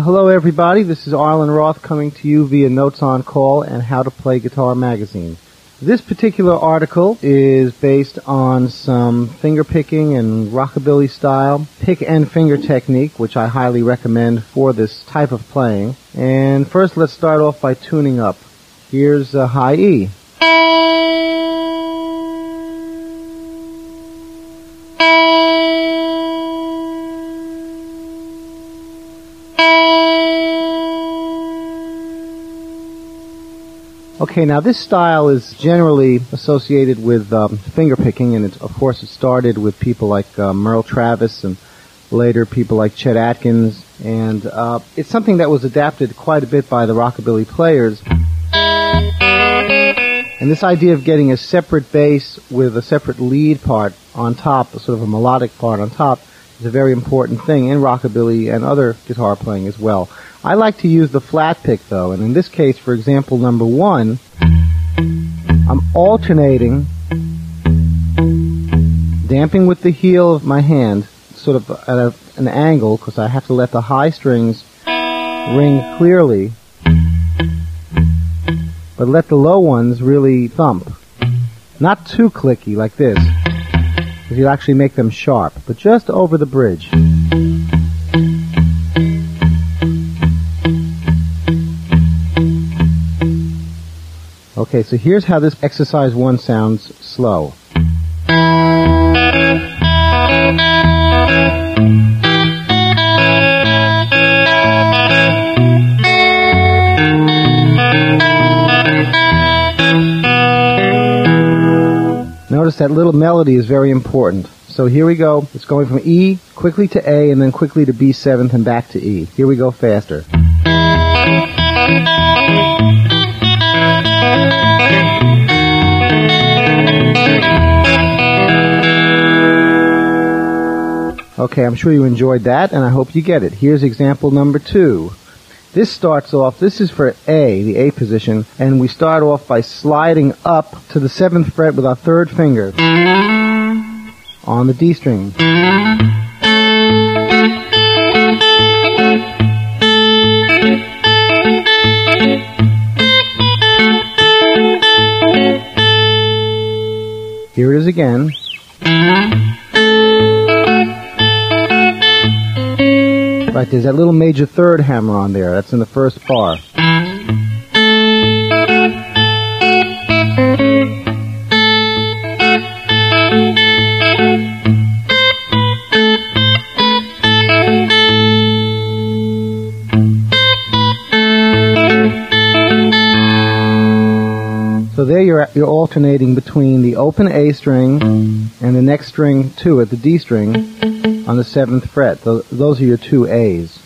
Uh, hello, everybody. This is Arlen Roth coming to you via Notes on Call and How to Play Guitar magazine. This particular article is based on some finger picking and rockabilly style pick and finger technique, which I highly recommend for this type of playing. And first, let's start off by tuning up. Here's a high E. Okay, now this style is generally associated with um, finger picking, and it, of course it started with people like uh, Merle Travis and later people like Chet Atkins, and uh, it's something that was adapted quite a bit by the rockabilly players. And this idea of getting a separate bass with a separate lead part on top, sort of a melodic part on top, is a very important thing in rockabilly and other guitar playing as well. I like to use the flat pick though, and in this case, for example, number one, I'm alternating, damping with the heel of my hand, sort of at a, an angle, because I have to let the high strings ring clearly, but let the low ones really thump. Not too clicky like this, because you'd actually make them sharp, but just over the bridge. Okay, so here's how this exercise one sounds slow. Notice that little melody is very important. So here we go. It's going from E quickly to A and then quickly to B seventh and back to E. Here we go faster. Okay, I'm sure you enjoyed that, and I hope you get it. Here's example number two. This starts off, this is for A, the A position, and we start off by sliding up to the seventh fret with our third finger on the D string. Here it is again. Right, there's that little major third hammer on there. That's in the first bar. So there you're, you're alternating between the open A string and the next string to it, the D string, on the seventh fret. Those, those are your two A's.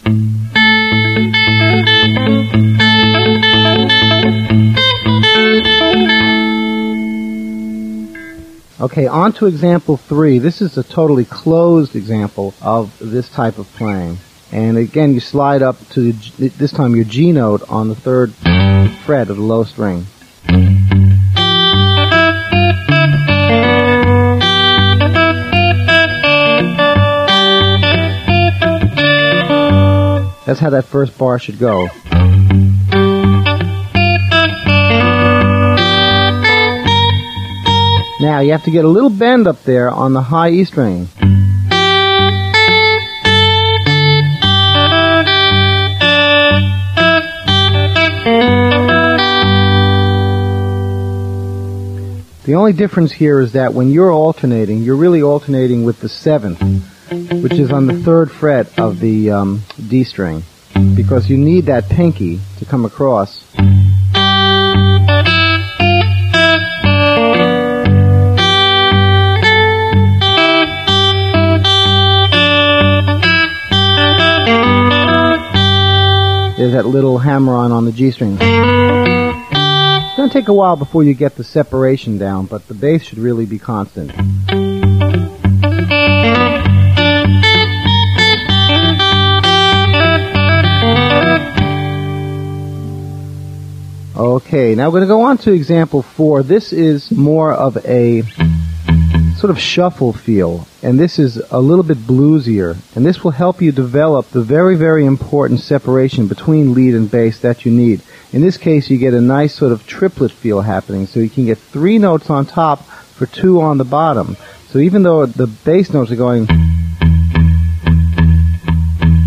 Okay, on to example three. This is a totally closed example of this type of playing. And again, you slide up to this time your G note on the third fret of the low string. That's how that first bar should go. Now you have to get a little bend up there on the high E string. The only difference here is that when you're alternating, you're really alternating with the seventh, which is on the third fret of the um, D string, because you need that pinky to come across. There's that little hammer on on the G string. It's going to take a while before you get the separation down, but the bass should really be constant. Okay, now we're going to go on to example four. This is more of a sort of shuffle feel, and this is a little bit bluesier, and this will help you develop the very, very important separation between lead and bass that you need. In this case, you get a nice sort of triplet feel happening, so you can get three notes on top for two on the bottom. So even though the bass notes are going,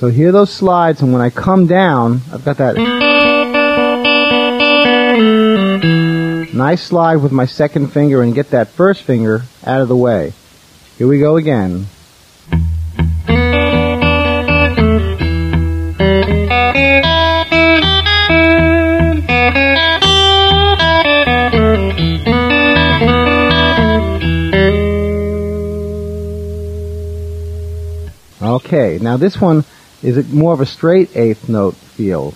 So hear those slides, and when I come down, I've got that nice slide with my second finger and get that first finger out of the way. Here we go again. Okay, now this one is it more of a straight eighth note feel.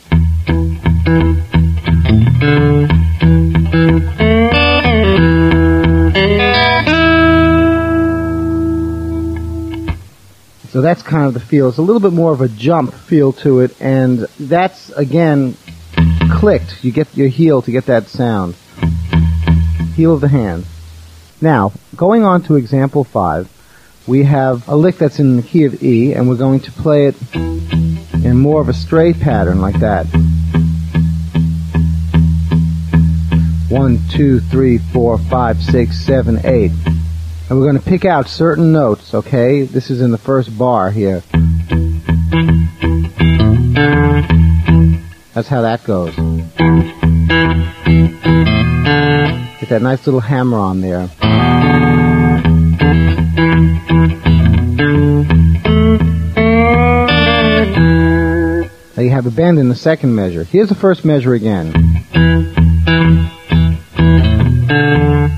So that's kind of the feel. It's a little bit more of a jump feel to it, and that's again clicked. You get your heel to get that sound. Heel of the hand. Now, going on to example five, we have a lick that's in the key of E, and we're going to play it in more of a straight pattern like that. One, two, three, four, five, six, seven, eight. And we're going to pick out certain notes, okay? This is in the first bar here. That's how that goes. Get that nice little hammer on there. Now you have a bend in the second measure. Here's the first measure again.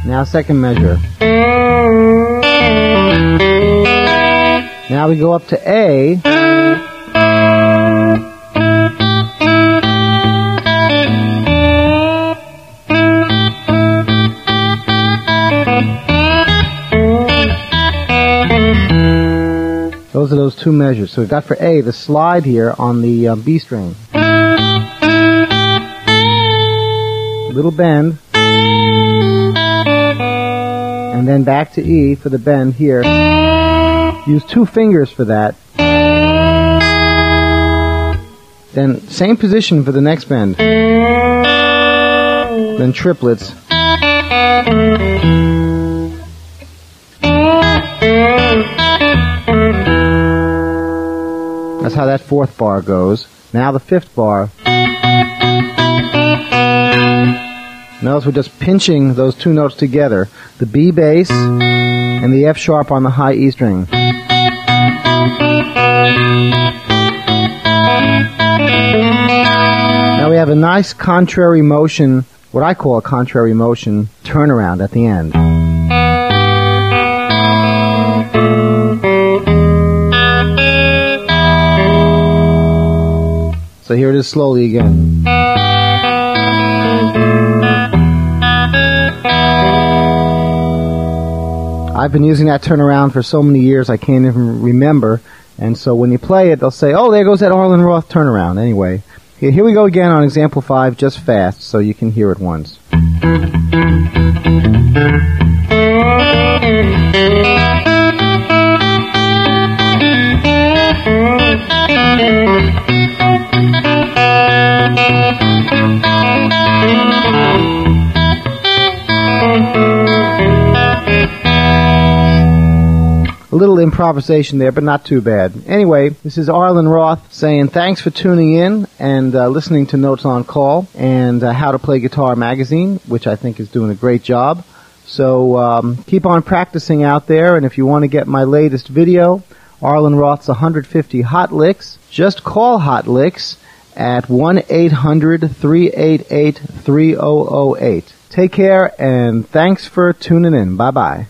Now second measure. Now we go up to A. Those are those two measures. So we've got for A the slide here on the uh, B string. Little bend. And then back to E for the bend here. Use two fingers for that. Then same position for the next bend. Then triplets. How that fourth bar goes. Now the fifth bar. Notice we're just pinching those two notes together. The B bass and the F sharp on the high E string. Now we have a nice contrary motion, what I call a contrary motion turnaround at the end. So here it is slowly again. I've been using that turnaround for so many years I can't even remember. And so when you play it, they'll say, oh, there goes that Arlen Roth turnaround. Anyway, here we go again on example 5, just fast, so you can hear it once. improvisation there, but not too bad. Anyway, this is Arlen Roth saying thanks for tuning in and uh, listening to Notes on Call and uh, How to Play Guitar magazine, which I think is doing a great job. So um, keep on practicing out there, and if you want to get my latest video, Arlen Roth's 150 Hot Licks, just call Hot Licks at 1-800-388-3008. Take care, and thanks for tuning in. Bye-bye.